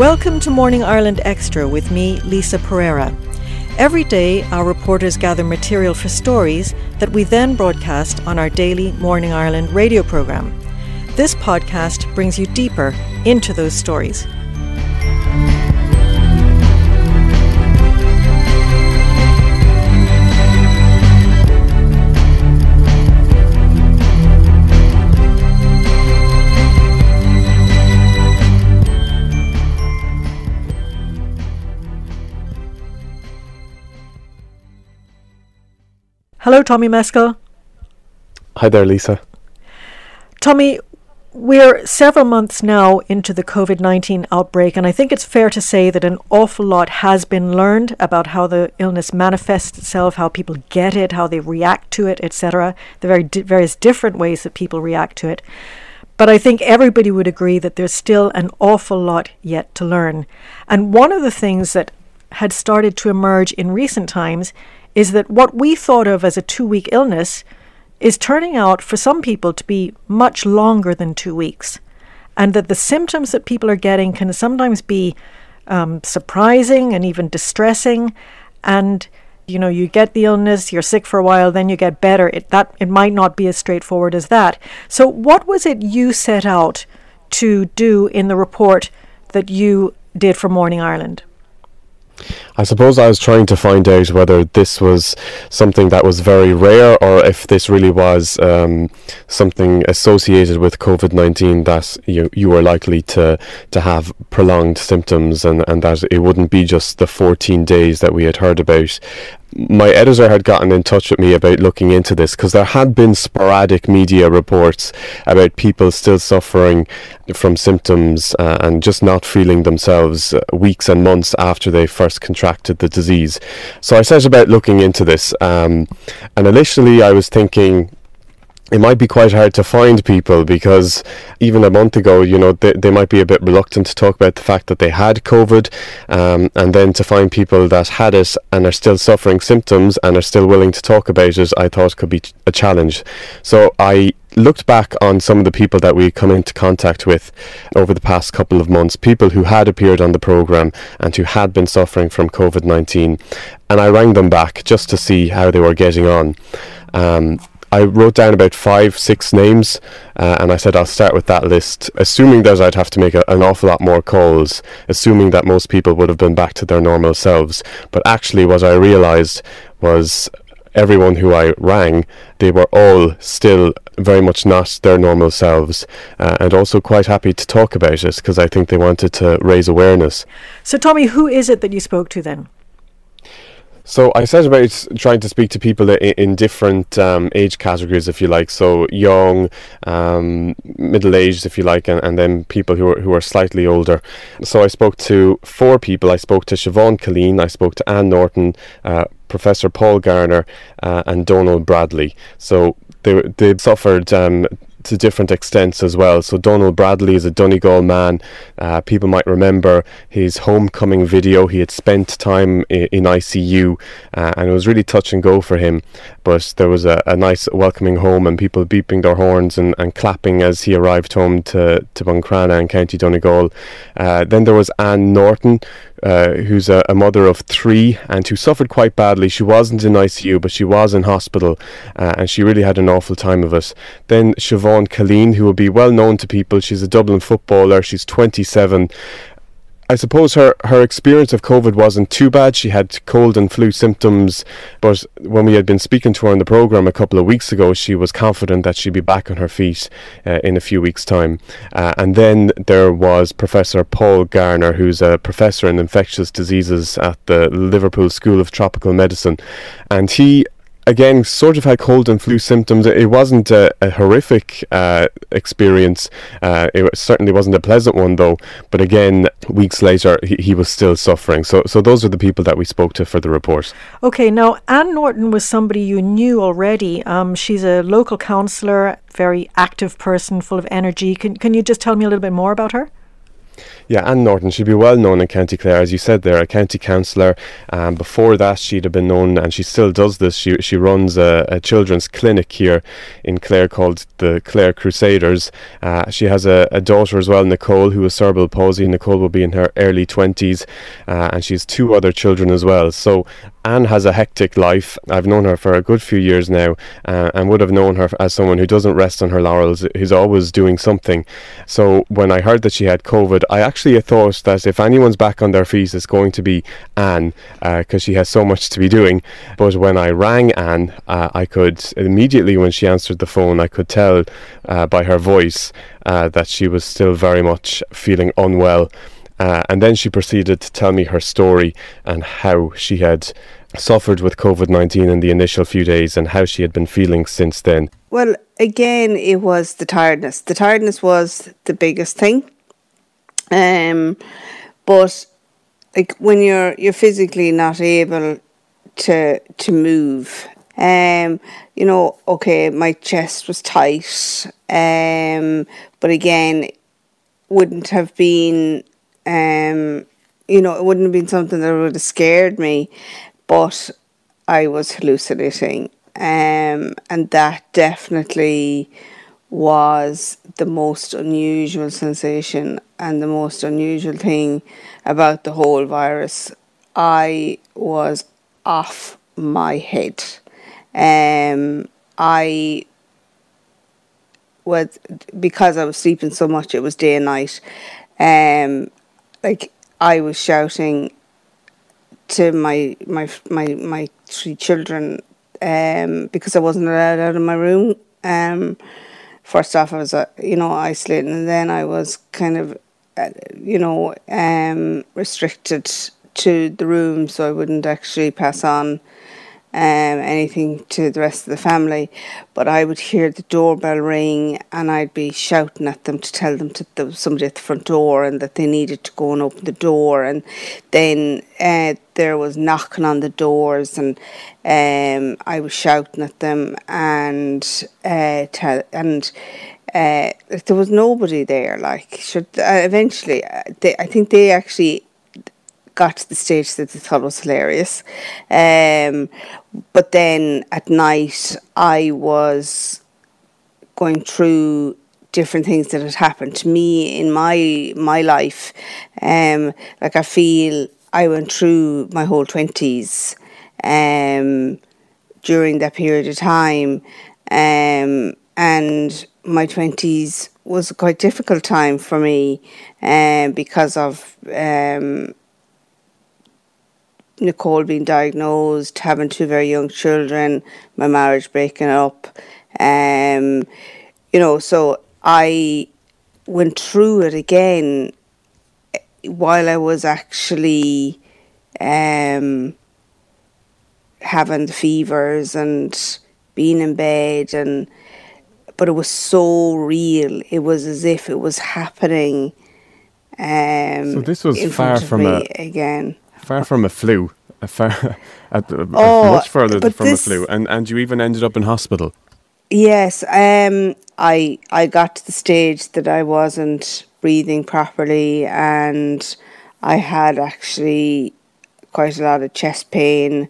Welcome to Morning Ireland Extra with me, Lisa Pereira. Every day, our reporters gather material for stories that we then broadcast on our daily Morning Ireland radio programme. This podcast brings you deeper into those stories. Hello, Tommy Meskill. Hi there, Lisa. Tommy, we're several months now into the COVID 19 outbreak, and I think it's fair to say that an awful lot has been learned about how the illness manifests itself, how people get it, how they react to it, etc., the very di- various different ways that people react to it. But I think everybody would agree that there's still an awful lot yet to learn. And one of the things that had started to emerge in recent times is that what we thought of as a two week illness is turning out for some people to be much longer than two weeks. And that the symptoms that people are getting can sometimes be um, surprising and even distressing. And you know, you get the illness, you're sick for a while, then you get better. It that it might not be as straightforward as that. So, what was it you set out to do in the report that you did for Morning Ireland? I suppose I was trying to find out whether this was something that was very rare or if this really was um, something associated with COVID 19 that you, you were likely to, to have prolonged symptoms and, and that it wouldn't be just the 14 days that we had heard about my editor had gotten in touch with me about looking into this because there had been sporadic media reports about people still suffering from symptoms uh, and just not feeling themselves uh, weeks and months after they first contracted the disease. So I set about looking into this, um, and initially I was thinking it might be quite hard to find people because even a month ago, you know, they, they might be a bit reluctant to talk about the fact that they had COVID, um, and then to find people that had it and are still suffering symptoms and are still willing to talk about it, I thought could be a challenge. So I looked back on some of the people that we come into contact with over the past couple of months, people who had appeared on the program and who had been suffering from COVID 19, and I rang them back just to see how they were getting on. Um, I wrote down about five, six names, uh, and I said I'll start with that list, assuming that I'd have to make a, an awful lot more calls, assuming that most people would have been back to their normal selves. But actually, what I realised was everyone who I rang, they were all still very much not their normal selves uh, and also quite happy to talk about it because I think they wanted to raise awareness. So, Tommy, who is it that you spoke to then? So I said about trying to speak to people in, different um, age categories, if you like. So young, um, middle aged, if you like, and, and then people who are who are slightly older. So I spoke to four people. I spoke to Siobhan Killeen, I spoke to Anne Norton, uh, Professor Paul Garner, uh, and Donald Bradley. So they they suffered um, to different extents as well. So Donald Bradley is a Donegal man. Uh, people might remember his homecoming video. He had spent time in, in ICU, uh, and it was really touch and go for him. But there was a, a nice welcoming home, and people beeping their horns and, and clapping as he arrived home to to Buncrana in County Donegal. Uh, then there was Anne Norton, uh, who's a, a, mother of three and who suffered quite badly. She wasn't in ICU, but she was in hospital, uh, and she really had an awful time of it. Then Siobhan Killeen, who will be well known to people, she's a Dublin footballer. She's 27, I suppose her, her experience of COVID wasn't too bad. She had cold and flu symptoms, but when we had been speaking to her on the programme a couple of weeks ago, she was confident that she'd be back on her feet uh, in a few weeks' time. Uh, and then there was Professor Paul Garner, who's a professor in infectious diseases at the Liverpool School of Tropical Medicine. And he again, sort of had cold and flu symptoms. It wasn't a, a horrific uh, experience. Uh, it certainly wasn't a pleasant one, though. But again, weeks later, he, he, was still suffering. So, so those are the people that we spoke to for the report. Okay, now Anne Norton was somebody you knew already. Um, she's a local councillor, very active person, full of energy. Can can you just tell me a little bit more about her? Yeah, Anne Norton, she'd be well known in County Clare, as you said there, a county councillor. Um, before that, she'd have been known, and she still does this. She she runs a, a children's clinic here in Clare called the Clare Crusaders. Uh, she has a, a, daughter as well, Nicole, who has cerebral palsy. Nicole will be in her early 20s, uh, and she has two other children as well. So Anne has a hectic life. I've known her for a good few years now uh, and would have known her as someone who doesn't rest on her laurels, who's always doing something. So when I heard that she had COVID, I actually thought that if anyone's back on their feet, it's going to be Anne because uh, she has so much to be doing. But when I rang Anne, uh, I could immediately, when she answered the phone, I could tell uh, by her voice uh, that she was still very much feeling unwell. Uh, and then she proceeded to tell me her story and how she had suffered with COVID 19 in the initial few days and how she had been feeling since then. Well, again, it was the tiredness. The tiredness was the biggest thing. Um, but like when you're you're physically not able to to move, um, you know, okay, my chest was tight, um, but again, wouldn't have been um, you know, it wouldn't have been something that would have scared me, but I was hallucinating. Um, and that definitely was the most unusual sensation and the most unusual thing about the whole virus. I was off my head. Um, I was because I was sleeping so much. It was day and night. Um, like I was shouting to my my my my three children um, because I wasn't allowed out of my room. Um, first off, I was uh, you know isolating, and then I was kind of uh, you know um, restricted to the room, so I wouldn't actually pass on um, anything to the rest of the family. But I would hear the doorbell ring and I'd be shouting at them to tell them that there was somebody at the front door and that they needed to go and open the door. And then uh, there was knocking on the doors and um, I was shouting at them and uh, tell, and uh, there was nobody there. Like, should, uh, eventually, uh, they, I think they actually got to the stage that they thought was hilarious. Um, but then at night, I was going through different things that had happened to me in my my life. Um, like I feel I went through my whole twenties um, during that period of time, um, and my twenties was a quite difficult time for me, um, because of um, Nicole being diagnosed, having two very young children, my marriage breaking up. Um, you know, so I went through it again while I was actually um, having the fevers and being in bed and but it was so real. It was as if it was happening. Um, so this was far from a, again far from a flu. A far, a, oh, much further from this, a flu, and and you even ended up in hospital. Yes, um, I I got to the stage that I wasn't breathing properly, and I had actually quite a lot of chest pain,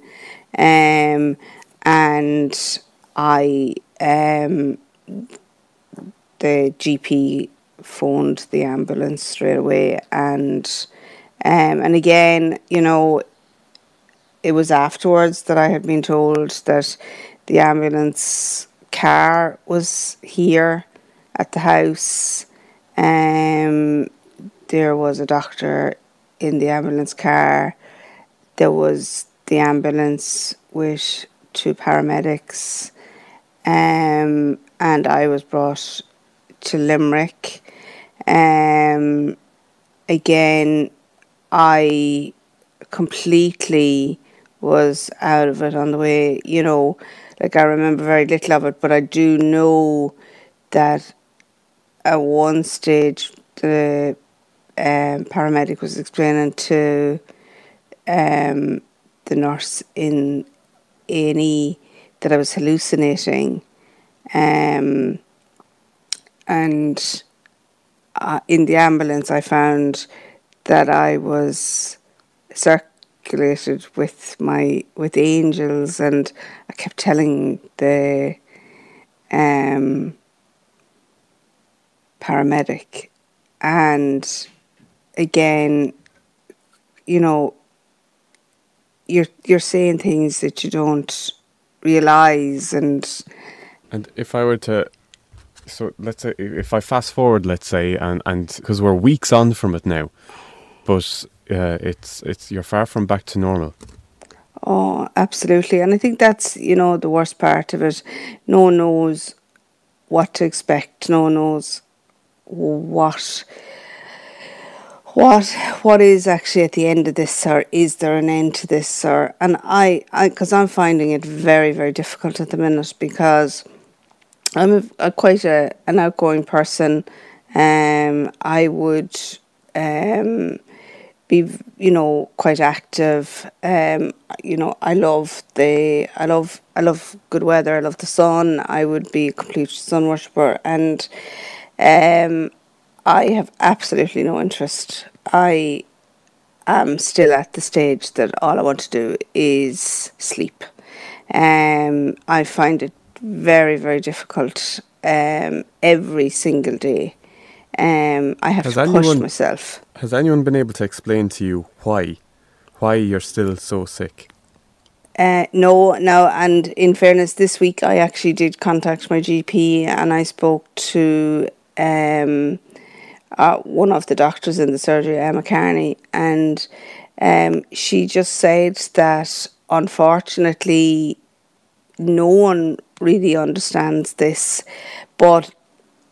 um, and I um, the GP phoned the ambulance straight away, and um, and again, you know, it was afterwards that I had been told that the ambulance car was here at the house. Um, there was a doctor in the ambulance car. There was the ambulance with two paramedics. Um, and I was brought to Limerick. Um, again, I completely was out of it on the way, you know, like I remember very little of it, but I do know that at one stage the um, paramedic was explaining to um, the nurse in A&E that I was hallucinating um, and uh, in the ambulance I found that I was circulated with my with angels, and I kept telling the um, paramedic, and again, you know, you're you're saying things that you don't realize, and and if I were to so let's say if I fast forward, let's say, and and because we're weeks on from it now, but uh, it's it's you're far from back to normal. Oh, absolutely, and I think that's you know the worst part of it. No one knows what to expect. No one knows what what what is actually at the end of this or is there an end to this or and i because i'm finding it very very difficult at the minute because i'm a, a quite a, an outgoing person um i would um be you know quite active. Um you know i love the i love i love good weather i love the sun. I would be a complete sun worshipper and um i have absolutely no interest. I am still at the stage that all i want to do is sleep. Um i find it very very difficult um every single day um, I have Has to push anyone- myself. Has anyone been able to explain to you why, why you're still so sick? Uh, no, no, and in fairness, this week I actually did contact my GP and I spoke to um, uh, one of the doctors in the surgery, Emma Carney, and um, she just said that unfortunately no one really understands this, but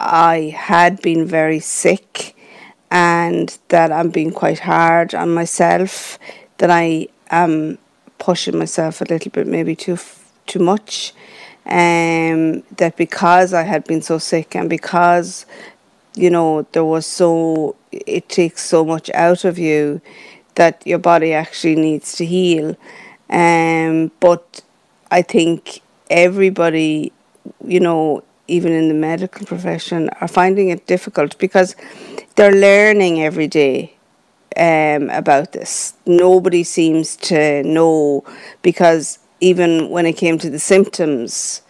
I had been very sick and that I'm being quite hard on myself, that I am pushing myself a little bit, maybe too too much. Um, that because I had been so sick and because you know there was so it takes so much out of you that your body actually needs to heal. Um, but I think everybody, you know, even in the medical profession, are finding it difficult because they're learning every day um, about this. Nobody seems to know because even when it came to the symptoms,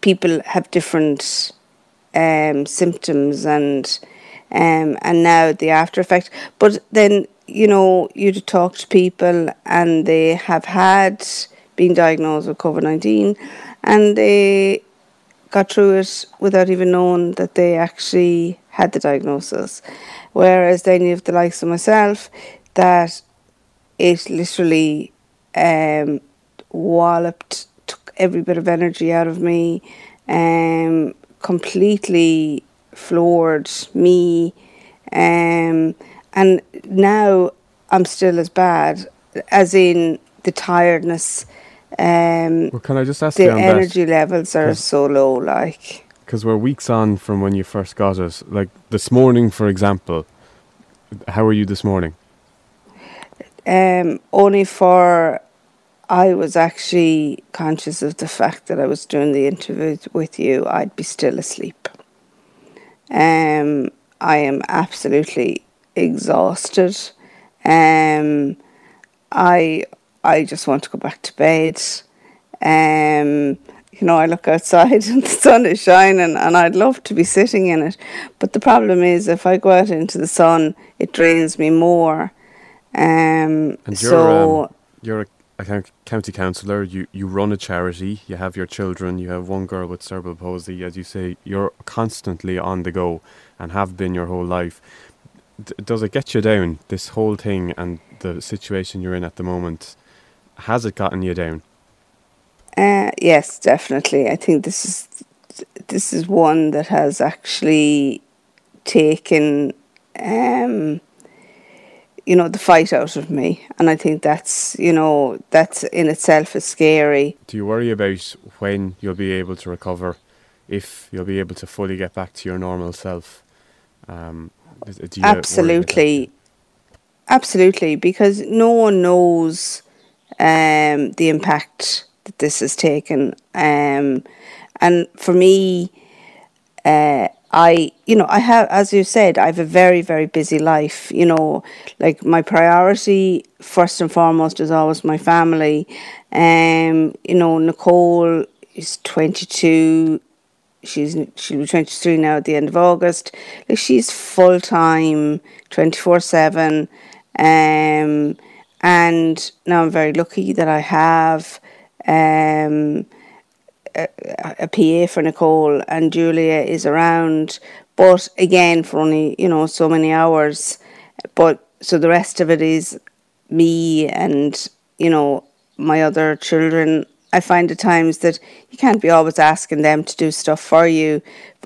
people have different um, symptoms and um, and now the after effect. But then you know you'd talk to people and they have had been diagnosed with COVID nineteen, and they got through it without even knowing that they actually had the diagnosis. Whereas then you have the likes of myself that it literally um, walloped, took every bit of energy out of me, um, completely floored me. Um, and now I'm still as bad, as in the tiredness. Um, Well, can I just ask the energy levels are so low, like. Because we're weeks on from when you first got us. Like this morning, for example. How are you this morning? Um, only for I was actually conscious of the fact that I was doing the interview with you, I'd be still asleep. Um, I am absolutely exhausted. Um, I I just want to go back to bed. Um, you know, I look outside and the sun is shining, and I'd love to be sitting in it. But the problem is, if I go out into the sun, it drains me more. Um, And you're so um, you're a, county councillor. You you run a charity. You have your children. You have one girl with cerebral palsy. As you say, you're constantly on the go and have been your whole life. D- does it get you down? This whole thing and the situation you're in at the moment. Has it gotten you down? Uh, yes, definitely. I think this is this is one that has actually taken, um, you know, the fight out of me, and I think that's you know that's in itself is scary. Do you worry about when you'll be able to recover, if you'll be able to fully get back to your normal self? Um, do you worry about that? absolutely, absolutely, because no one knows um, the impact that this has taken, um, and for me, uh, I, you know, I have, as you said, I have a very, very busy life. You know, like my priority, first and foremost, is always my family. Um, you know, Nicole is 22. She's she'll be 23 now at the end of August. Like she's full time, 24 seven. Um, and now I'm very lucky that I have um, a, a PA for Nicole, and Julia is around, but again for only you know so many hours. But so the rest of it is me and you know my other children. I find at times that you can't be always asking them to do stuff for you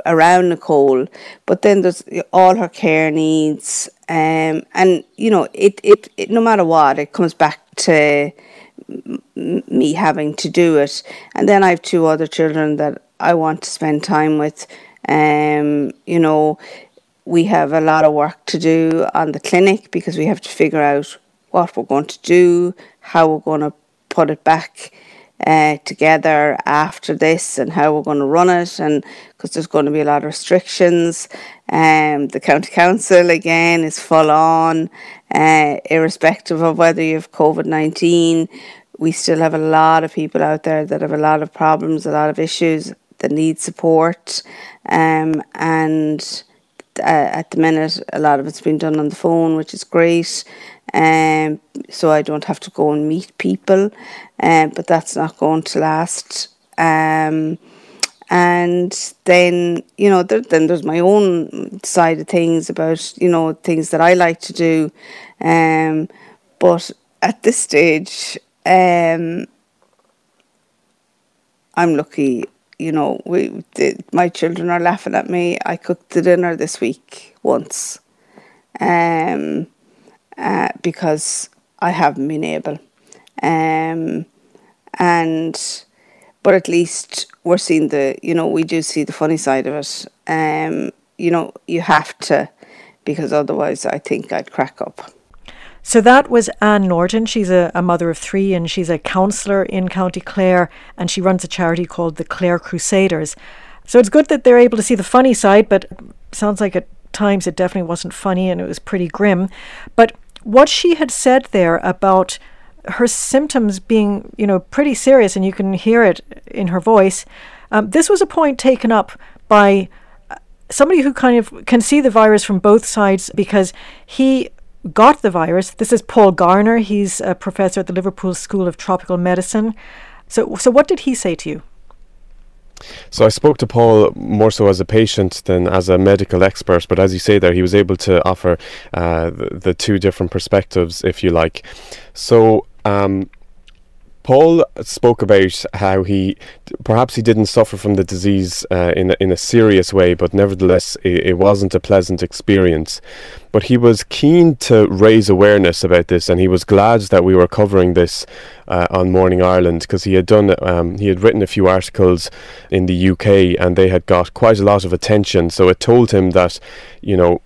around Nicole, but then there's all her care needs, um, and you know it, it, it no matter what it comes back to me having to do it. And then I have two other children that I want to spend time with. Um, you know, we have a lot of work to do on the clinic because we have to figure out what we're going to do, how we're going to put it back uh, together after this, and how we're going to run it, and because there's going to be a lot of restrictions. Um, the county council again is full on, uh, irrespective of whether you have COVID nineteen we still have a lot of people out there that have a lot of problems, a lot of issues that need support. Um, and uh, at the minute, a lot of it's been done on the phone, which is great. Um, so I don't have to go and meet people, um, but that's not going to last. Um, and then you know, there, then there's my own side of things about you know things that I like to do, um, but at this stage, um, I'm lucky, you know. We the, my children are laughing at me. I cooked the dinner this week once, um, uh, because I haven't been able, um, and but at least we're seeing the you know we do see the funny side of it. Um, you know you have to, because otherwise I think I'd crack up. So that was Anne Norton. She's a, a, mother of three and she's a councillor in County Clare and she runs a charity called the Clare Crusaders. So it's good that they're able to see the funny side, but sounds like at times it definitely wasn't funny and it was pretty grim. But what she had said there about her symptoms being, you know, pretty serious, and you can hear it in her voice. Um, this was a point taken up by uh, somebody who kind of can see the virus from both sides because he got the virus. This is Paul Garner. He's a professor at the Liverpool School of Tropical Medicine. So, so what did he say to you? So I spoke to Paul more so as a patient than as a medical expert, but as you say there, he was able to offer uh, the, the, two different perspectives, if you like. So um, Paul spoke about how he perhaps he didn't suffer from the disease uh, in a, in a serious way, but nevertheless it, it, wasn't a pleasant experience. But he was keen to raise awareness about this, and he was glad that we were covering this uh, on Morning Ireland because he had done um, he had written a few articles in the UK, and they had got quite a lot of attention. So it told him that you know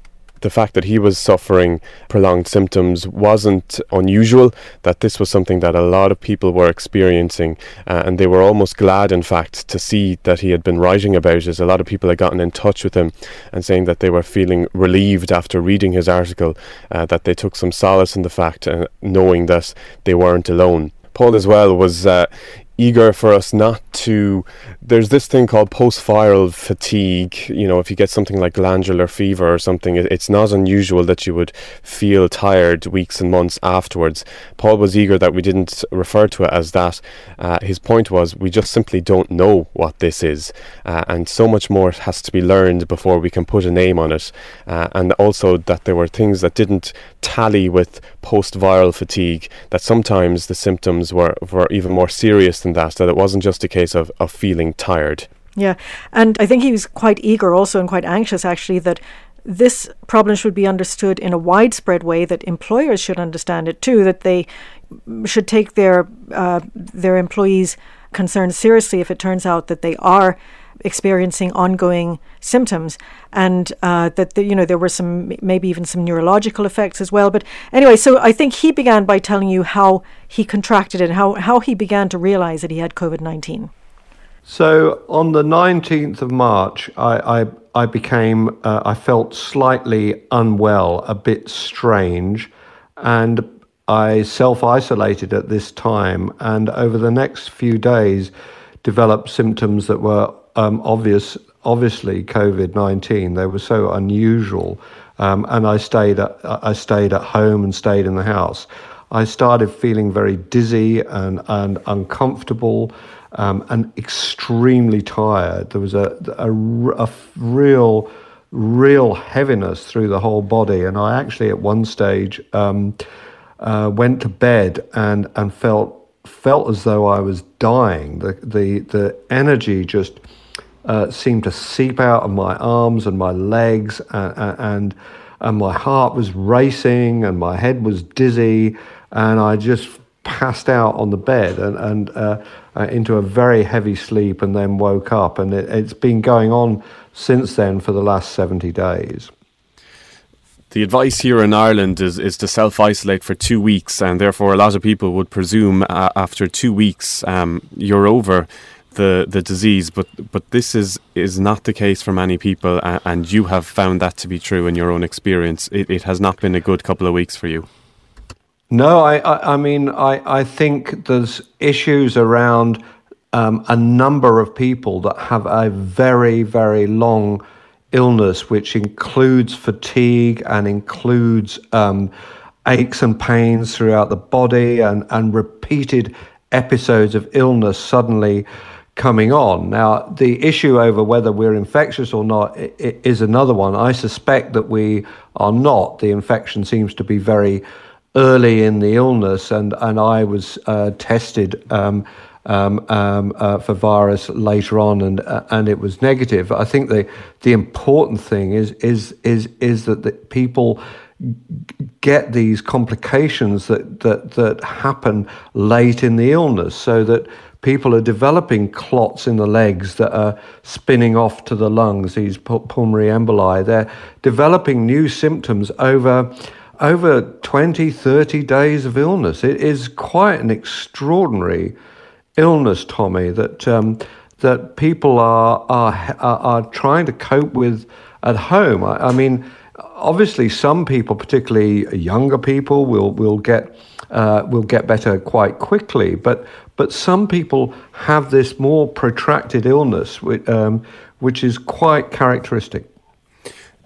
the fact that he was suffering prolonged symptoms wasn't unusual, that this was something that a lot of people were experiencing, uh, and they were almost glad, in fact, to see that he had been writing about it. A lot of people had gotten in touch with him and saying that they were feeling relieved after reading his article, uh, that they took some solace in the fact, uh, knowing that they weren't alone. Paul as well was uh, eager for us not to there's this thing called post-viral fatigue. You know if you get something like glandular fever or something it's not unusual that you would feel tired weeks and months afterwards. Paul was eager that we didn't refer to it as that. Uh, his point was we just simply don't know what this is. Uh, and so much more has to be learned before we can put a name on it. Uh, and also that there were things that didn't tally with post-viral fatigue that sometimes the symptoms were, were even more serious than that, that it wasn't just a case of, of feeling tired. Yeah, and I think he was quite eager also and quite anxious actually that this problem should be understood in a widespread way, that employers should understand it too, that they should take their uh, their employees' concerns seriously if it turns out that they are experiencing ongoing symptoms, and uh, that the, you know there were some maybe even some neurological effects as well. But anyway, so I think he began by telling you how he contracted it, how how he began to realize that he had COVID nineteen. So on the 19th of March, I, I, I became, uh, I felt slightly unwell, a bit strange, and I self isolated at this time. And over the next few days, developed symptoms that were um, obvious, obviously COVID 19. They were so unusual. Um, and I stayed, at, I stayed at home and stayed in the house. I started feeling very dizzy and, and uncomfortable um, and extremely tired. There was a, a, a, real, real heaviness through the whole body. And I actually, at one stage, um, uh, went to bed and, and felt felt as though I was dying. The the the energy just uh, seemed to seep out of my arms and my legs, and, and and my heart was racing, and my head was dizzy, and I just passed out on the bed and, and uh, uh, into a very heavy sleep and then woke up. And it, it's been going on since then for the last 70 days. The advice here in Ireland is, is to self isolate for two weeks, and therefore, a lot of people would presume uh, after two weeks um, you're over the, the disease. But, but this is, is not the case for many people, and you have found that to be true in your own experience. It, it has not been a good couple of weeks for you. No, I, I, I mean, I, I think there's issues around um, a number of people that have a very, very long illness, which includes fatigue and includes um, aches and pains throughout the body and, and repeated episodes of illness suddenly coming on. Now, the issue over whether we're infectious or not is another one. I suspect that we are not. The infection seems to be very early in the illness, and and I was uh, tested. Um, um, um, uh, for virus later on, and uh, and it was negative. I think the the important thing is is is is that the people get these complications that that that happen late in the illness, so that people are developing clots in the legs that are spinning off to the lungs. These pulmonary emboli. They're developing new symptoms over over 20, 30 days of illness. It is quite an extraordinary illness, Tommy, that, um, that people are, are, are trying to cope with at home. I, I, mean, obviously, some people, particularly younger people, will, will, get, uh, will get better quite quickly, but, but some people have this more protracted illness, which, um, which is quite characteristic.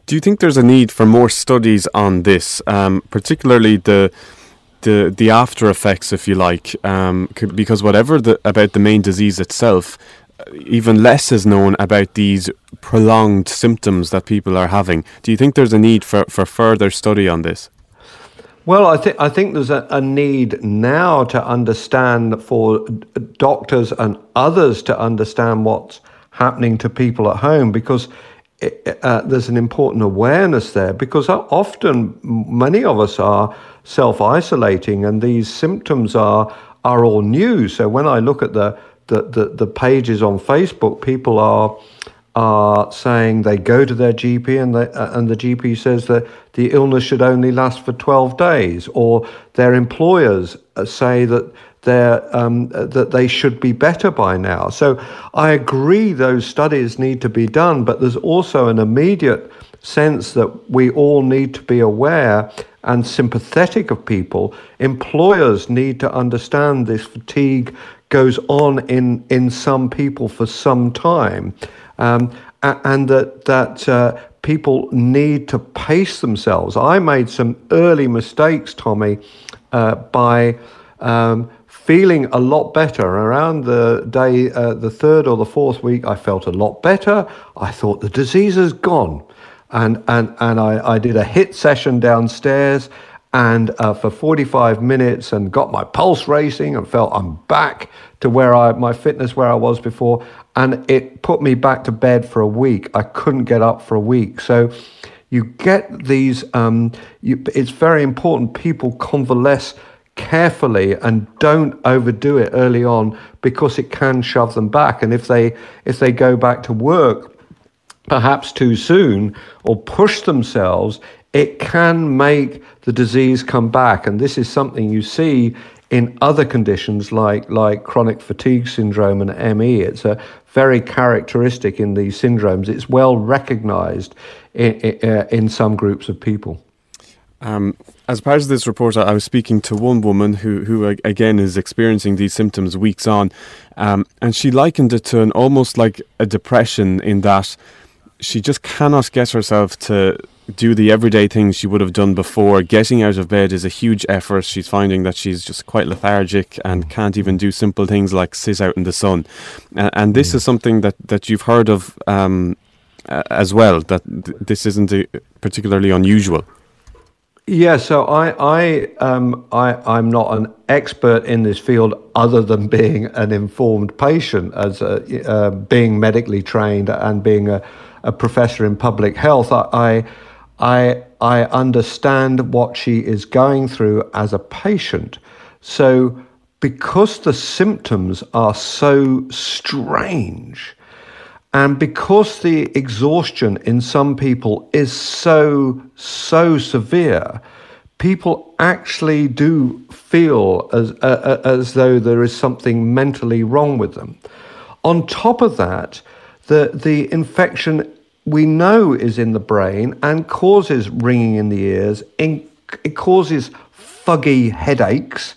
Do you think there's a need for more studies on this, um, particularly the the the after effects, if you like, um, because whatever the, about the main disease itself, even less is known about these prolonged symptoms that people are having. Do you think there's a need for, for further study on this? Well, I think I think there's a, a, need now to understand for doctors and others to understand what's happening to people at home because uh, there's an important awareness there because often many of us are self isolating and these symptoms are are all new. So when I look at the the, the, the pages on Facebook, people are are saying they go to their GP and uh, and the GP says that the illness should only last for 12 days, or their employers uh, say that um, that they should be better by now. So I agree those studies need to be done, but there's also an immediate sense that we all need to be aware and sympathetic of people. Employers need to understand this fatigue goes on in, in some people for some time, um, and that that uh, people need to pace themselves. I made some early mistakes, Tommy, uh, by um, feeling a lot better. Around the day, uh, the third or the fourth week, I felt a lot better. I thought the disease is gone. And, and, and I, I did a HIIT session downstairs and uh, for 45 minutes and got my pulse racing and felt I'm back to where I my fitness where I was before and it put me back to bed for a week I couldn't get up for a week so you get these um, you, it's very important people convalesce carefully and don't overdo it early on because it can shove them back. And if they if they go back to work perhaps too soon or push themselves, it can make the disease come back. And this is something you see in other conditions like, like chronic fatigue syndrome and ME. It's a very characteristic in these syndromes. It's well recognized in, uh, in some groups of people. Um, as part of this report, I was speaking to one woman who, who again is experiencing these symptoms weeks on, um, and she likened it to an almost like a depression in that she just cannot get herself to do the everyday things she would have done before. Getting out of bed is a huge effort. She's finding that she's just quite lethargic and can't even do simple things like sit out in the sun. Uh, and this is something that, that you've heard of um, uh, as well, that th- this isn't a, particularly unusual. Yeah, so I, I, um, I, I'm not an expert in this field, other than being an informed patient, as a, uh, being medically trained and being a, a professor in public health. I, I, I understand what she is going through as a patient. So, because the symptoms are so strange, and because the exhaustion in some people is so, so severe, people actually do feel as, uh, as though there is something mentally wrong with them. On top of that, the, the infection we know is in the brain and causes ringing in the ears, in, it causes fuggy headaches,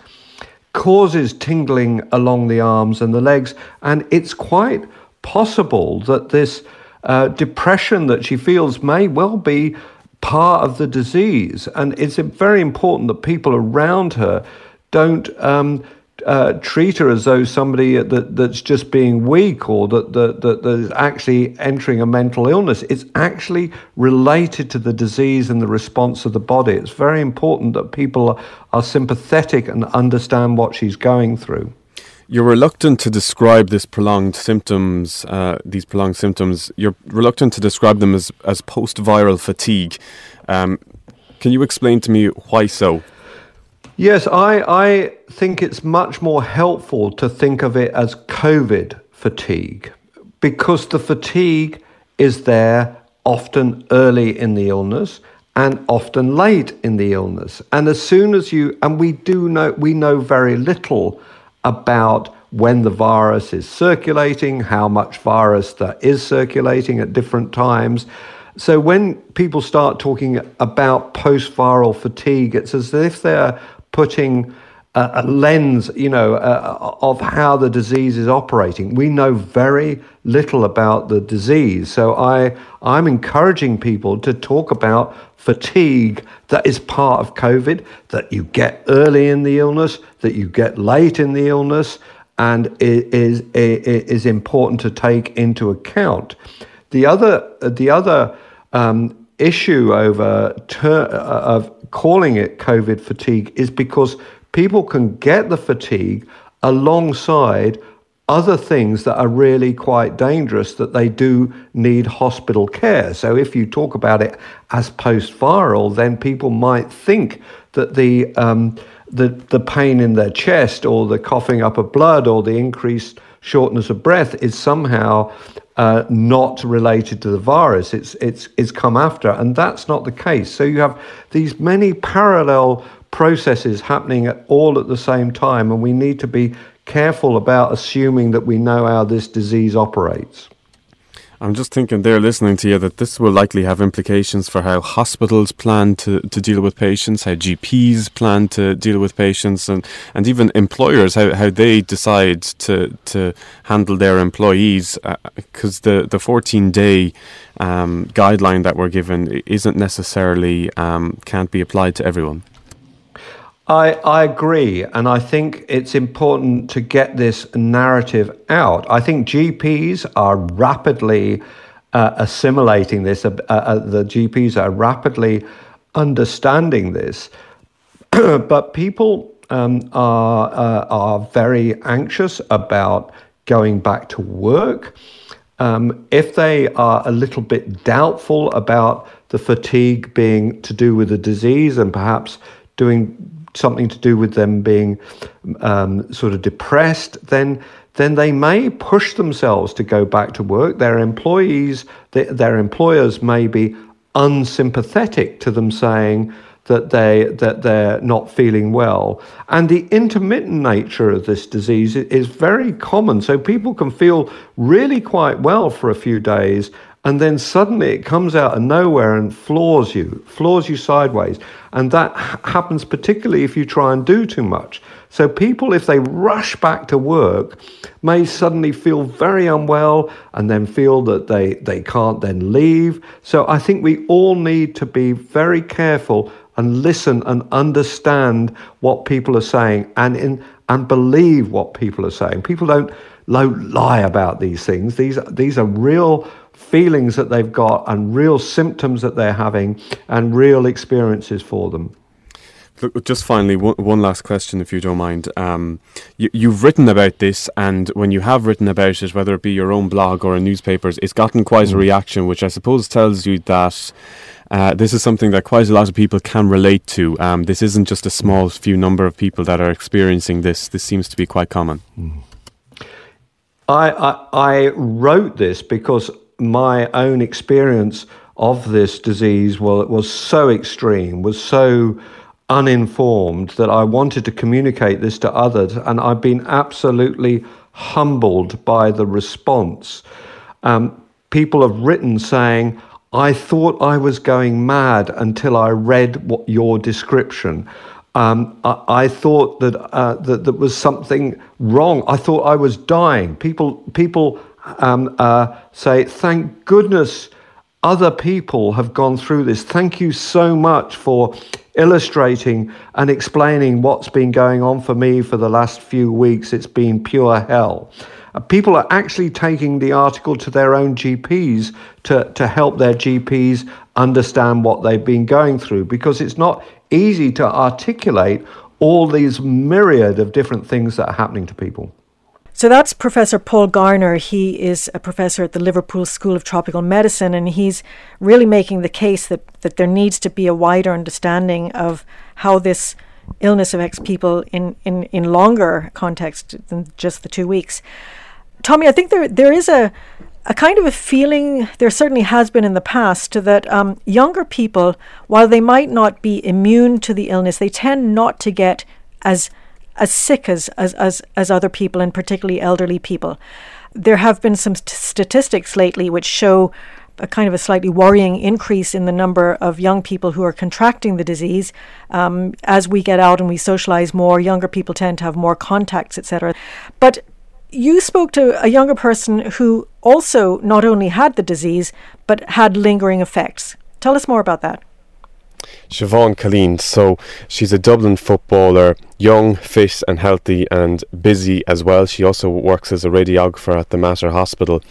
causes tingling along the arms and the legs, and it's quite possible that this uh, depression that she feels may well be part of the disease. And it's very important that people around her don't um, uh, treat her as though somebody that, that's just being weak or that, that, that, that is actually entering a mental illness. It's actually related to the disease and the response of the body. It's very important that people are, sympathetic and understand what she's going through. You're reluctant to describe this prolonged symptoms, uh, these prolonged symptoms. You're reluctant to describe them as, as post-viral fatigue. Um, can you explain to me why so? Yes, I, I think it's much more helpful to think of it as COVID fatigue because the fatigue is there often early in the illness and often late in the illness. And as soon as you, and we do know, we know very little about when the virus is circulating, how much virus there is circulating at different times. So when people start talking about post viral fatigue, it's as if they're putting a, a lens, you know, uh, of how the disease is operating. We know very little about the disease. So I, I'm encouraging people to talk about fatigue that is part of COVID, that you get early in the illness, that you get late in the illness, and it is, it is important to take into account. The other, the other um, issue over ter- of calling it COVID fatigue is because people can get the fatigue alongside other things that are really quite dangerous that they do need hospital care. So if you talk about it as post-viral, then people might think that the um, the the pain in their chest or the coughing up of blood or the increased shortness of breath is somehow uh, not related to the virus. It's it's it's come after, and that's not the case. So you have these many parallel processes happening at all at the same time, and we need to be careful about assuming that we know how this disease operates. I'm just thinking there, listening to you, that this will likely have implications for how hospitals plan to, to deal with patients, how GPs plan to deal with patients, and, and even employers, how, how they decide to, to handle their employees. Because uh, the, the 14 day um, guideline that we're given isn't necessarily, um, can't be applied to everyone. I, I agree, and I think it's important to get this narrative out. I think GPs are rapidly uh, assimilating this, uh, uh, the GPs are rapidly understanding this, but people um, are, uh, are very anxious about going back to work. Um, if they are a little bit doubtful about the fatigue being to do with the disease and perhaps doing something to do with them being um, sort of depressed, then then they may push themselves to go back to work. Their employees, their, their employers may be unsympathetic to them saying that they that they're not feeling well. And the intermittent nature of this disease is very common. So people can feel really quite well for a few days and then suddenly it comes out of nowhere and floors you, floors you sideways. And that happens particularly if you try and do too much. So people, if they rush back to work, may suddenly feel very unwell and then feel that they, they can't then leave. So I think we all need to be very careful and listen and understand what people are saying and in and believe what people are saying. People don't lie about these things. These these are real feelings that they've got and real symptoms that they're having and real experiences for them. Look, just finally, one, one last question, if you don't mind. Um, you, have written about this, and when you have written about it, whether it be your own blog or in newspapers, it's gotten quite mm. a reaction, which I suppose tells you that uh, this is something that quite a lot of people can relate to. Um, this isn't just a small few number of people that are experiencing this. This seems to be quite common. Mm. I, I, I wrote this because my own experience of this disease was, was so extreme, was so uninformed that I wanted to communicate this to others. And I've been absolutely humbled by the response. Um, people have written saying, I thought I was going mad until I read what your description. Um, I, I, thought that, uh, that there was something wrong. I thought I was dying. People, people um, uh, say, thank goodness other people have gone through this. Thank you so much for illustrating and explaining what's been going on for me for the last few weeks. It's been pure hell. Uh, people are actually taking the article to their own GPs to, to help their GPs understand what they've been going through because it's not easy to articulate all these myriad of different things that are happening to people. So that's Professor Paul Garner. He is a professor at the Liverpool School of Tropical Medicine, and he's really making the case that, that there needs to be a wider understanding of how this illness affects people in, in, in longer context than just the two weeks. Tommy, I think there there is a a kind of a feeling there certainly has been in the past that um, younger people, while they might not be immune to the illness, they tend not to get as as sick as, as, as, as other people, and particularly elderly people. There have been some st- statistics lately which show a kind of a slightly worrying increase in the number of young people who are contracting the disease. Um, as we get out and we socialize more, younger people tend to have more contacts, etc. But you spoke to a younger person who also not only had the disease but had lingering effects. Tell us more about that. Siobhan Killeen. So she's a Dublin footballer, young, fit, and healthy, and busy as well. She also works as a radiographer at the Mater Hospital.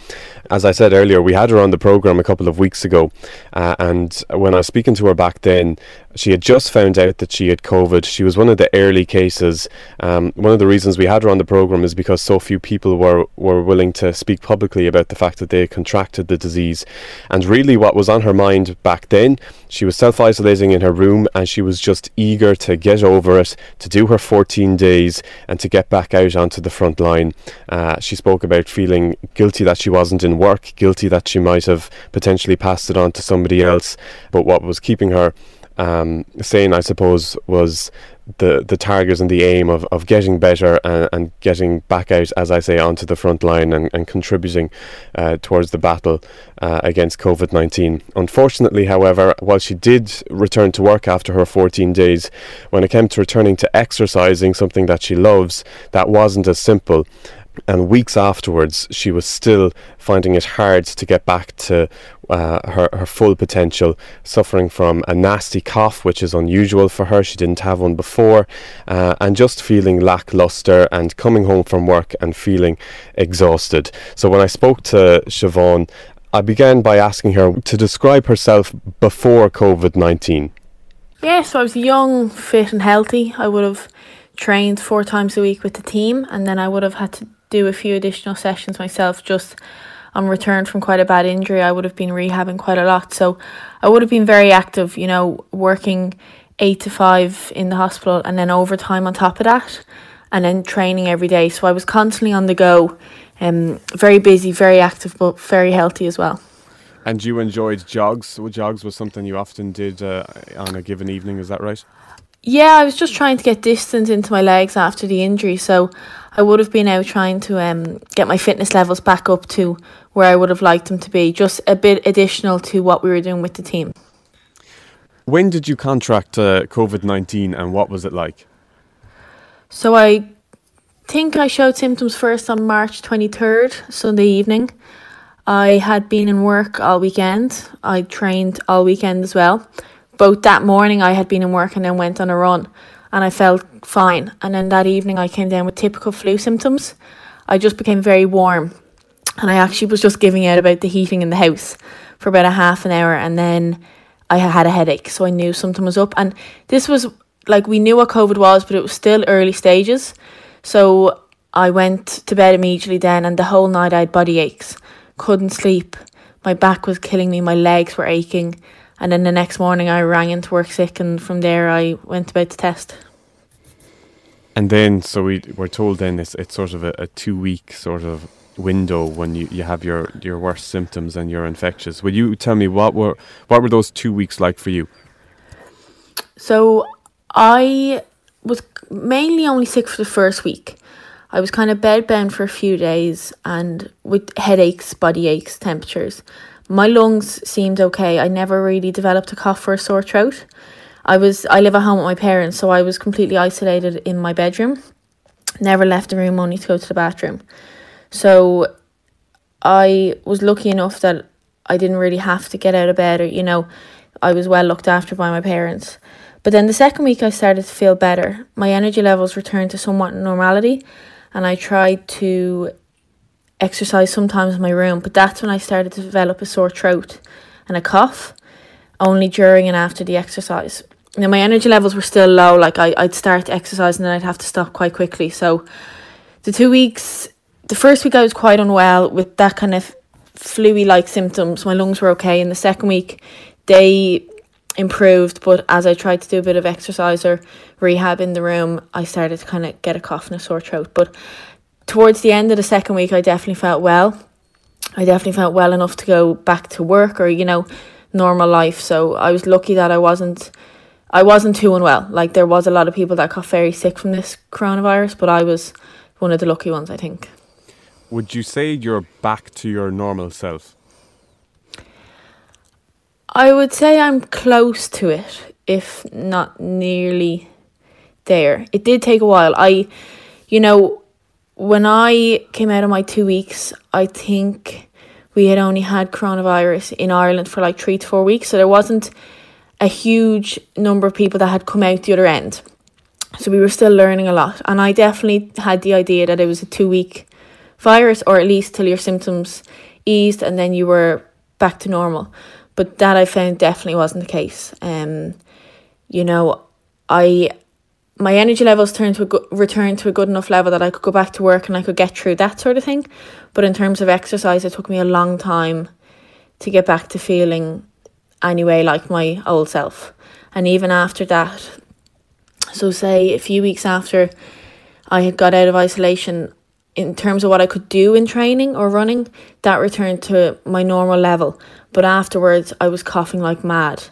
As I said earlier, we had her on the programme a couple of weeks ago, uh, and when I was speaking to her back then, she had just found out that she had COVID. She was one of the early cases. Um, one of the reasons we had her on the programme is because so few people were, were willing to speak publicly about the fact that they contracted the disease. And really, what was on her mind back then, she was self isolating in her room and she was just eager to get over it, to do her 14 days, and to get back out onto the front line. Uh, she spoke about feeling guilty that she wasn't in work, guilty that she might have potentially passed it on to somebody else. But what was keeping her um, saying, I suppose, was the the target and the aim of, of getting better and, and getting back out, as I say, onto the front line and, and contributing uh, towards the battle uh, against COVID 19. Unfortunately, however, while she did return to work after her 14 days, when it came to returning to exercising, something that she loves, that wasn't as simple and weeks afterwards, she was still finding it hard to get back to uh, her, her full potential, suffering from a nasty cough, which is unusual for her. She didn't have one before, uh, and just feeling lackluster and coming home from work and feeling exhausted. So when I spoke to Siobhan, I began by asking her to describe herself before COVID 19. Yeah, so I was young, fit, and healthy. I would have trained four times a week with the team, and then I would have had to do a few additional sessions myself just on return from quite a bad injury. I would have been rehabbing quite a lot. So I would have been very active, you know, working eight to five in the hospital and then overtime on top of that and then training every day. So I was constantly on the go, um, very busy, very active, but very healthy as well. And you enjoyed jogs? Jogs was something you often did uh, on a given evening, is that right? Yeah, I was just trying to get distance into my legs after the injury, so I would have been out trying to um, get my fitness levels back up to where I would have liked them to be, just a bit additional to what we were doing with the team. When did you contract uh, COVID 19 and what was it like? So I think I showed symptoms first on March 23rd, Sunday evening. I had been in work all weekend. I trained all weekend as well. Both that morning I had been in work and then went on a run and I felt fine. And then that evening I came down with typical flu symptoms. I just became very warm and I actually was just giving out about the heating in the house for about a half an hour and then I had a headache, so I knew something was up. And this was like we knew what COVID was, but it was still early stages. So I went to bed immediately then, and the whole night I had body aches, couldn't sleep. My back was killing me, my legs were aching. And then the next morning I rang into work sick, and from there I went about to test. And then, so we were told then it's, it's sort of a, a two week sort of window when you, you have your, your worst symptoms and you're infectious. Will you tell me what were what were those two weeks like for you? So I was mainly only sick for the first week. I was kind of bedbound for a few days and with headaches, body aches, temperatures. My lungs seemed okay. I never really developed a cough or a sore throat. I was I live at home with my parents, so I was completely isolated in my bedroom. Never left the room only to go to the bathroom. So I was lucky enough that I didn't really have to get out of bed or, you know, I was well looked after by my parents. But then the second week I started to feel better. My energy levels returned to somewhat normality and I tried to exercise sometimes in my room, but that's when I started to develop a sore throat and a cough only during and after the exercise. Now my energy levels were still low, like I, I'd start exercise and then I'd have to stop quite quickly. So the two weeks the first week I was quite unwell with that kind of flu like symptoms. My lungs were okay. In the second week, they improved. But as I tried to do a bit of exercise or rehab in the room, I started to kind of get a cough and a sore throat. But towards the end of the second week, I definitely felt well. I definitely felt well enough to go back to work or, you know, normal life. So I was lucky that I wasn't. I wasn't too unwell. Like there was a lot of people that got very sick from this coronavirus, but I was one of the lucky ones, I think. Would you say you're back to your normal self? I would say I'm close to it, if not nearly there. It did take a while. I, you know, when I came out of my two weeks, I think we had only had coronavirus in Ireland for like three to four weeks. So there wasn't a huge number of people that had come out the other end. So we were still learning a lot. And I definitely had the idea that it was a two week virus, or at least till your symptoms eased and then you were back to normal. But that I found definitely wasn't the case. Um, you know, I my energy levels turned to a good, returned to a good enough level that I could go back to work and I could get through that sort of thing. But in terms of exercise, it took me a long time to get back to feeling anyway like my old self. And even after that, so say a few weeks after I had got out of isolation, in terms of what I could do in training or running, that returned to my normal level. But afterwards, I was coughing like mad,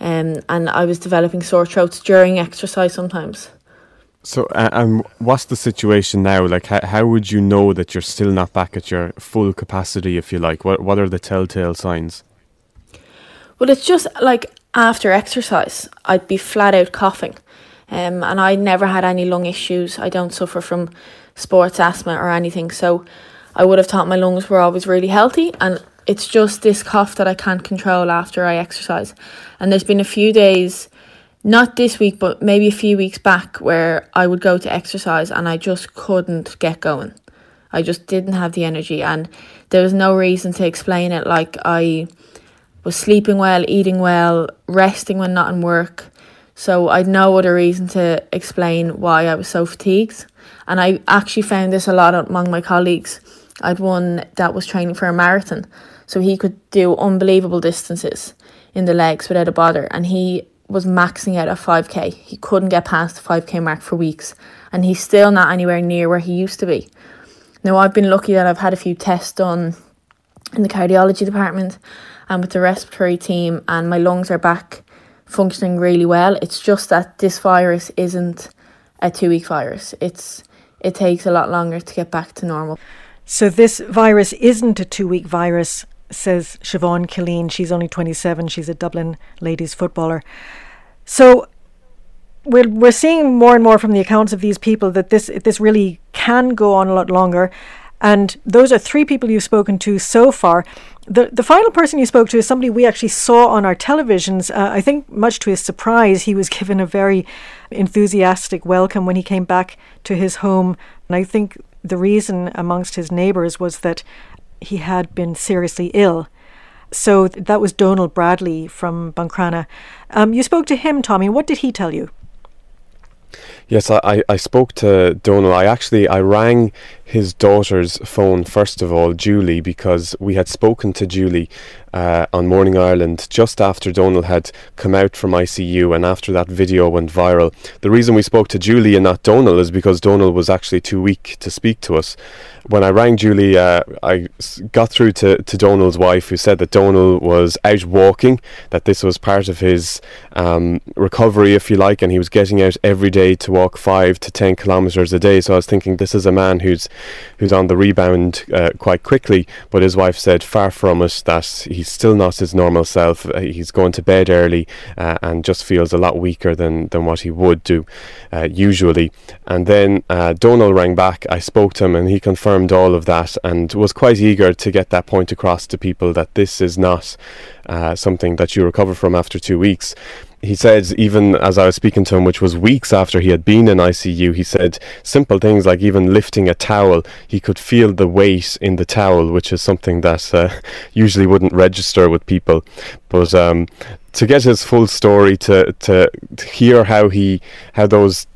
um, and I was developing sore throats during exercise sometimes. So, uh, um, what's the situation now? Like, how, how would you know that you're still not back at your full capacity, if you like? What What are the telltale signs? Well, it's just like after exercise, I'd be flat out coughing, um, and I never had any lung issues. I don't suffer from sports asthma or anything. So I would have thought my lungs were always really healthy and it's just this cough that I can't control after I exercise. And there's been a few days, not this week, but maybe a few weeks back, where I would go to exercise and I just couldn't get going. I just didn't have the energy, and there was no reason to explain it. Like I was sleeping well, eating well, resting when not in work. So I'd no other reason to explain why I was so fatigued. And I actually found this a lot among my colleagues. I'd one that was training for a marathon, so he could do unbelievable distances in the legs without a bother. And he was maxing out at 5k. He couldn't get past the 5k mark for weeks, and he's still not anywhere near where he used to be. Now, I've been lucky that I've had a few tests done in the cardiology department, and with the respiratory team, and my lungs are back functioning really well. It's just that this virus isn't a two week virus. It's it takes a lot longer to get back to normal. So this virus isn't a two week virus, says Siobhan Killeen. She's only 27. She's a Dublin ladies footballer. So we're, we're seeing more and more from the accounts of these people that this this really can go on a lot longer. And those are three people you've spoken to so far. The, the final person you spoke to is somebody we actually saw on our televisions. Uh, I think, much to his surprise, he was given a very enthusiastic welcome when he came back to his home. And I think the reason amongst his neighbours was that he had been seriously ill. So that was Donald Bradley from Buncrana. Um, you spoke to him, Tommy. What did he tell you? Yes, I, I spoke to Donald. I actually I rang his daughter's phone first of all, Julie, because we had spoken to Julie uh, on Morning Ireland just after Donald had come out from ICU and after that video went viral. The reason we spoke to Julie and not Donald is because Donald was actually too weak to speak to us. When I rang Julie, uh, I got through to, to Donald's wife, who said that Donald was out walking, that this was part of his um, recovery, if you like, and he was getting out every day to walk five to ten kilometres a day. So I was thinking, this is a man who's who's on the rebound uh, quite quickly. But his wife said, far from it, that he's still not his normal self. Uh, he's going to bed early uh, and just feels a lot weaker than, than what he would do uh, usually. And then uh, Donald rang back. I spoke to him and he confirmed all of that and was quite eager to get that point across to people that this is not uh, something that you recover from after two weeks he said even as I was speaking to him, which was weeks after he had been in ICU, he said simple things like even lifting a towel, he could feel the weight in the towel, which is something that uh, usually wouldn't register with people. But um, to get his full story, to, to to hear how he how those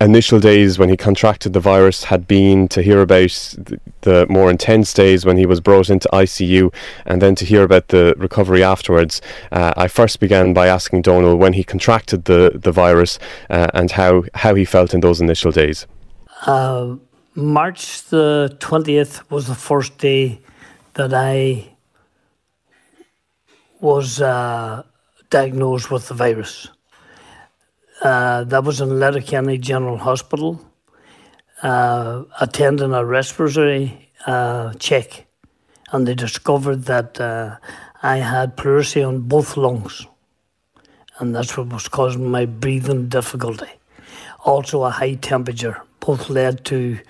initial days when he contracted the virus had been to hear about the, more intense days when he was brought into ICU and then to hear about the recovery afterwards. Uh, I first began by asking Donald when he contracted the, the virus uh, and how, how he felt in those initial days. Uh, March the 20th was the first day that I was uh, diagnosed with the virus. Uh, that was in Letterkenny General Hospital, uh, attending a respiratory uh, check, and they discovered that uh, I had pleurisy on both lungs, and that's what was causing my breathing difficulty. Also, a high temperature, both led to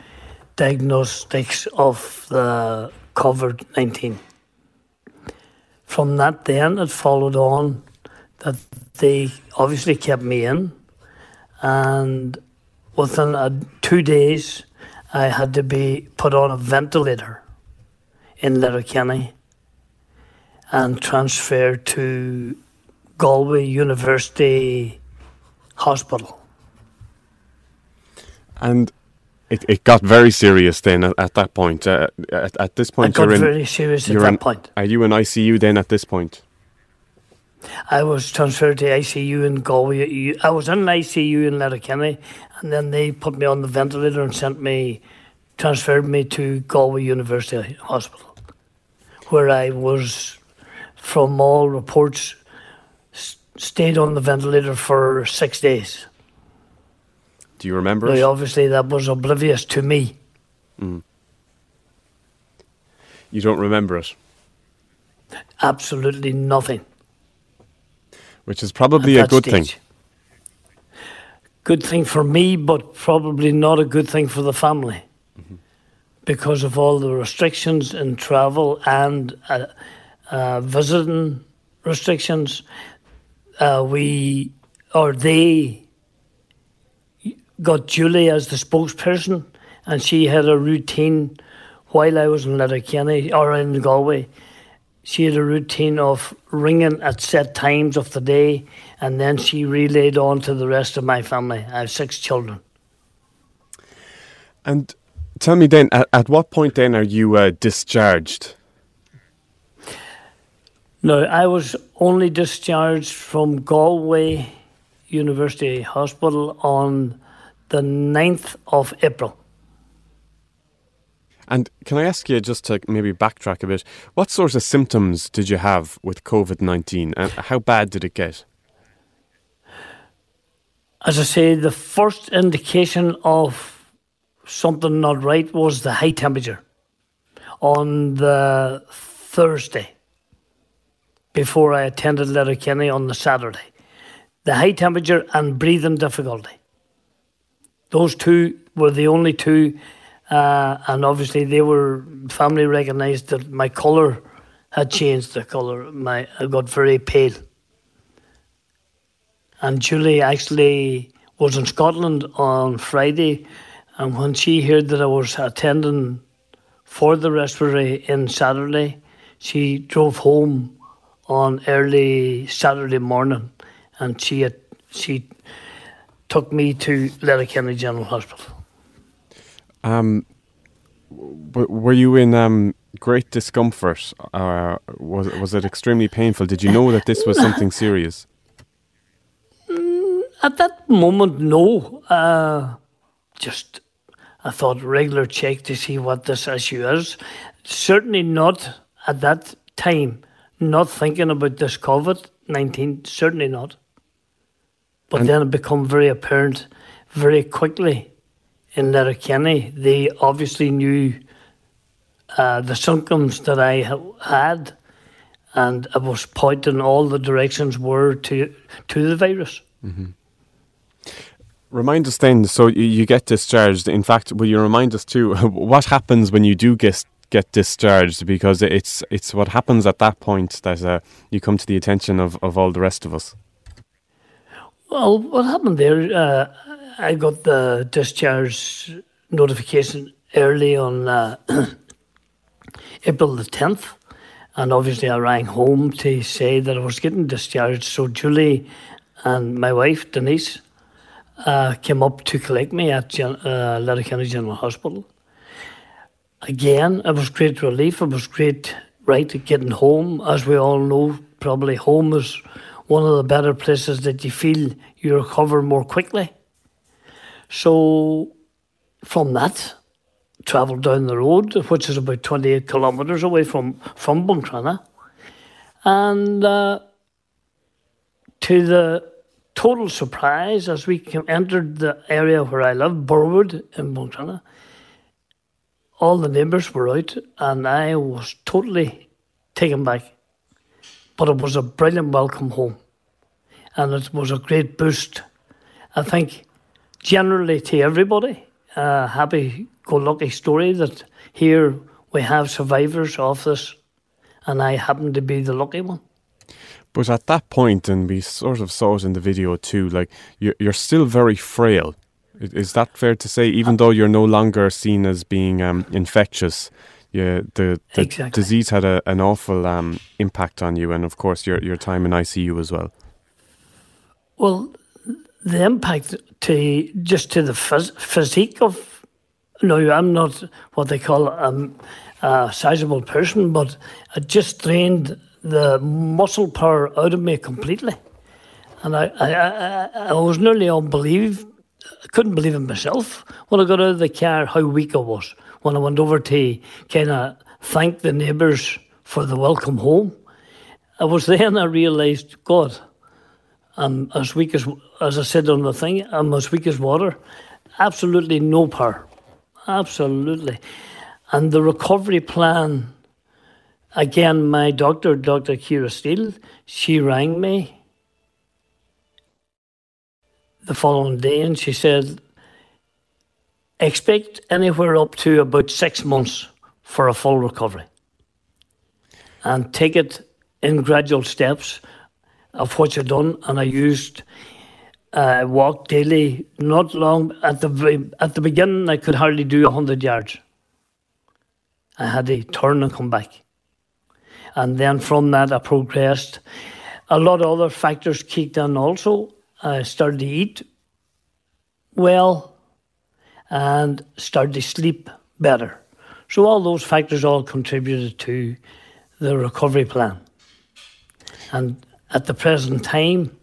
diagnostics of the COVID 19. From that, then it followed on that they obviously kept me in and within a, two days, I had to be put on a ventilator in Letterkenny and transferred to Galway University Hospital. And it, it got very serious then at, at that point. Uh, at, at this point, it got in, very serious at that in, point. Are you in ICU then at this point? I was transferred to ICU in Galway. I was in ICU in Letterkenny, and then they put me on the ventilator and sent me, transferred me to Galway University Hospital, where I was, from all reports, stayed on the ventilator for six days. Do you remember? Now, obviously, that was oblivious to me. Mm. You don't remember it? Absolutely nothing which is probably a good stage. thing. Good thing for me, but probably not a good thing for the family mm-hmm. because of all the restrictions in travel and uh, uh, visiting restrictions. Uh, we or they got Julie as the spokesperson, and she had a routine while I was in Letterkenny or in Galway she had a routine of ringing at set times of the day, and then she relayed on to the rest of my family. I have six children. And tell me then, at, at what point then are you uh, discharged? No, I was only discharged from Galway University Hospital on the 9th of April. And can I ask you just to maybe backtrack a bit? What sorts of symptoms did you have with COVID 19 and how bad did it get? As I say, the first indication of something not right was the high temperature on the Thursday before I attended Letterkenny on the Saturday. The high temperature and breathing difficulty. Those two were the only two, uh, and obviously they were family recognised that my colour had changed. The colour, my I got very pale. And Julie actually was in Scotland on Friday, and when she heard that I was attending for the respiratory in Saturday, she drove home on early Saturday morning, and she had, she took me to Letterkenny General Hospital. Um, w- were you in um, great discomfort? Or was was it extremely painful? Did you know that this was something serious? At that moment, no. Uh, just I thought regular check to see what this issue is. Certainly not at that time. Not thinking about this COVID nineteen. Certainly not. But And- then it became very apparent very quickly in Letterkenny. They obviously knew uh, the symptoms that I had, and I was pointing all the directions were to to the virus. Remind us then. So you, you get discharged. In fact, will you remind us too what happens when you do get get discharged? Because it's it's what happens at that point that uh, you come to the attention of, of all the rest of us. Well, what happened there? Uh, I got the discharge notification early on uh, April the 10th, and obviously I rang home to say that I was getting discharged. So Julie and my wife, Denise, uh, came up to collect me at Gen- uh, General Hospital. Again, it was great relief. It was great, right, to getting home. As we all know, probably home is one of the better places that you feel you recover more quickly. So, from that, travelled down the road, which is about 28 kilometres away from, from Buncrana, and uh, to the total surprise, as we came, entered the area where I live, Burwood in Buncrana, all the neighbours were out, and I was totally taken back. But it was a brilliant welcome home, and it was a great boost. I think generally to everybody, a happy go lucky story that here we have survivors of this, and I happen to be the lucky one. But at that point, and we sort of saw it in the video too, like you're, you're still very frail. Is that fair to say? Even though you're no longer seen as being um, infectious, yeah, the, the Exactly. disease had a, an awful um, impact on you, and of course your your time in ICU as well. Well, the impact to just to the phys- physique of no, I'm not what they call um, a sizable person, but it just drained the muscle power out of me completely, and I I, I, I was nearly unbelievable. I couldn't believe it myself when I got out of the car how weak I was. When I went over to kind of thank the neighbours for the welcome home, I was then I realised, God, I'm as weak as, as I said on the thing, I'm as weak as water. Absolutely no power. Absolutely. And the recovery plan, again, my doctor, Dr. Kira Steele, she rang me the following day and she said, expect anywhere up to about six months for a full recovery. And take it in gradual steps of what you've done, and I used uh, walk daily. Not long at the at the beginning, I could hardly do hundred yards. I had to turn and come back, and then from that I progressed. A lot of other factors kicked in. Also, I started to eat well, and started to sleep better. So all those factors all contributed to the recovery plan. And at the present time,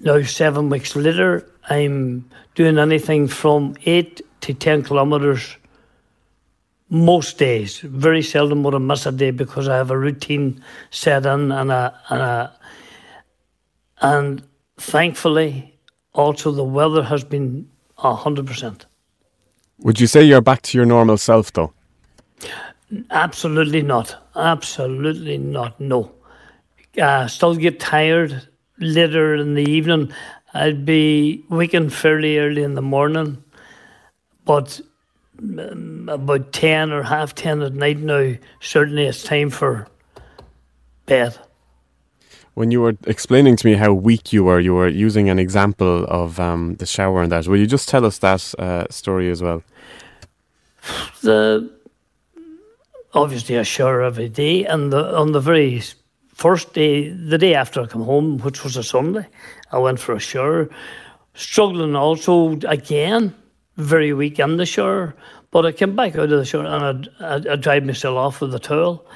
now seven weeks later, I'm doing anything from eight to ten kilometres most days. Very seldom would I miss a day because I have a routine set in and a, and a, and thankfully also the weather has been hundred percent. Would you say you're back to your normal self though? Absolutely not. Absolutely not. No. Uh, still get tired later in the evening. I'd be waking fairly early in the morning, but um, about 10 or half 10 at night now, certainly it's time for bed. When you were explaining to me how weak you were, you were using an example of um, the shower and that. Will you just tell us that uh, story as well? The obviously I shower every day, and the, on the very first day, the day after I come home, which was a Sunday, I went for a shower, struggling also again, very weak in the shower. But I came back out of the shower and I, I, I dried myself off with a towel.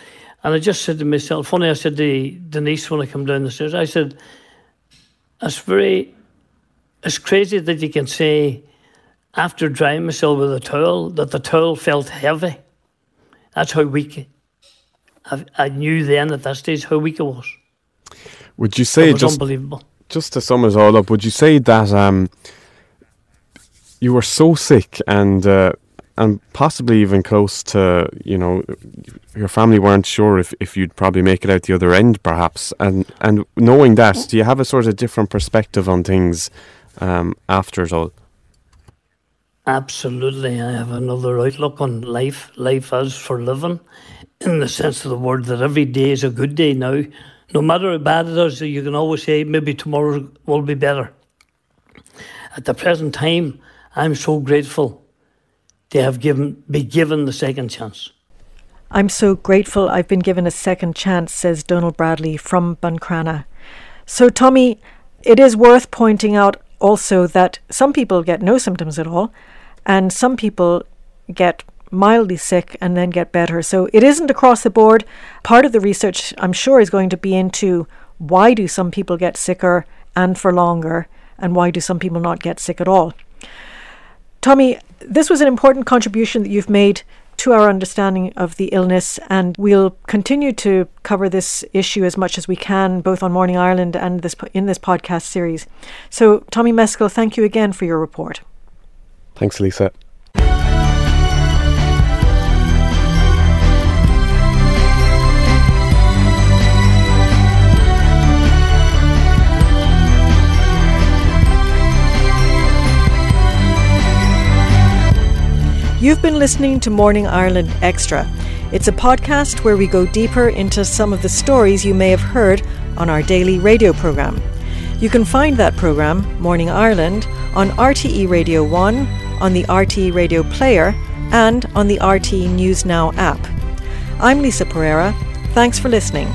And I just said to myself, funny, I said to Denise when I come down the stairs, I said, it's very, it's crazy that you can say after drying myself with a towel that the towel felt heavy. That's how weak I, I knew then at that stage how weak I was. Would you say it was just unbelievable? Just to sum it all up, would you say that um, you were so sick and uh, and possibly even close to you know your family weren't sure if, if you'd probably make it out the other end, perhaps, and and knowing that, do you have a sort of different perspective on things um, after it all? Absolutely, I have another outlook on life. Life is for living, in the sense of the word that every day is a good day now. No matter how bad it is, you can always say maybe tomorrow will be better. At the present time, I'm so grateful to have given be given the second chance. I'm so grateful I've been given a second chance, says Donald Bradley from Buncrana. So, Tommy, it is worth pointing out also that some people get no symptoms at all, and some people get mildly sick and then get better. So it isn't across the board. Part of the research, I'm sure, is going to be into why do some people get sicker and for longer, and why do some people not get sick at all. Tommy, this was an important contribution that you've made to our understanding of the illness, and we'll continue to cover this issue as much as we can, both on Morning Ireland and this in this podcast series. So, Tommy Meskill, thank you again for your report. Thanks, Lisa. You've been listening to Morning Ireland Extra. It's a podcast where we go deeper into some of the stories you may have heard on our daily radio programme. You can find that programme, Morning Ireland, on RTE Radio 1, on the RTE Radio Player, and on the RTE News Now app. I'm Lisa Pereira. Thanks for listening.